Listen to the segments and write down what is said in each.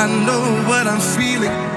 I know what I'm feeling.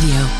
Radio.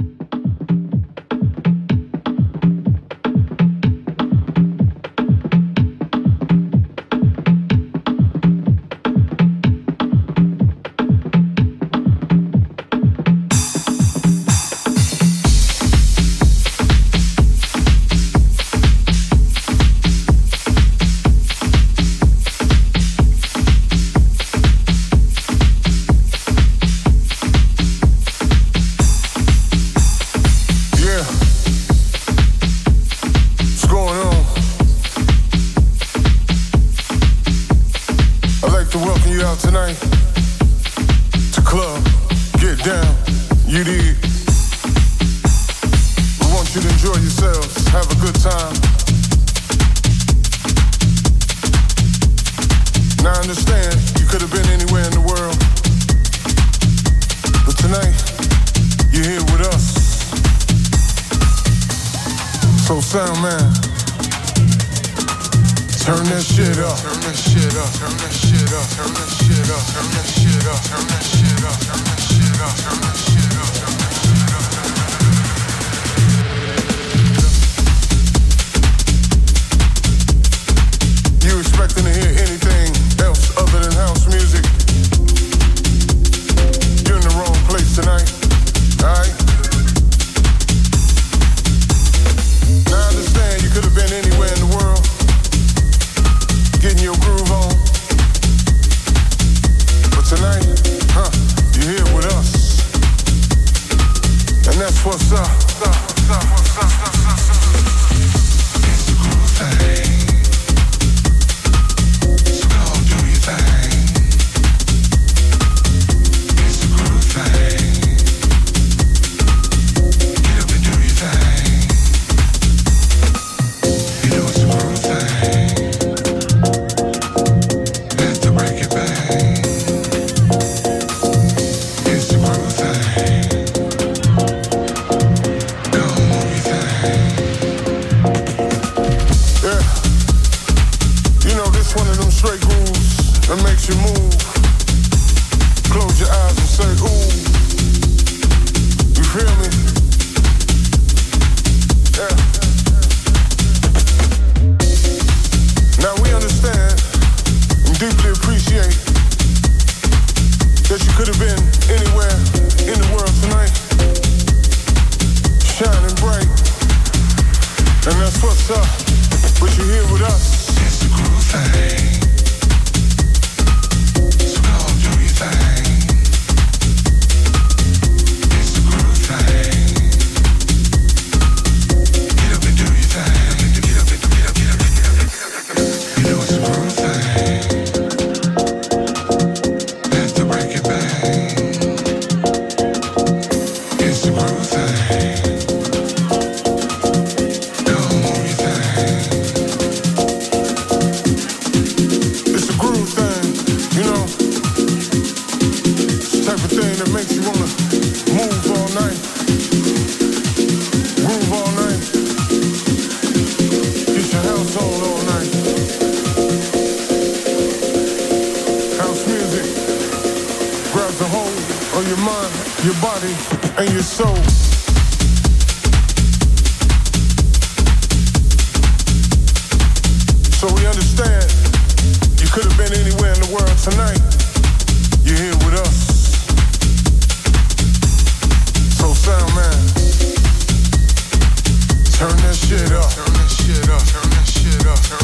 on your mind, your body, and your soul. So we understand you could have been anywhere in the world tonight. You're here with us. So sound man, turn that shit up. Turn that shit up. Turn that shit up. Turn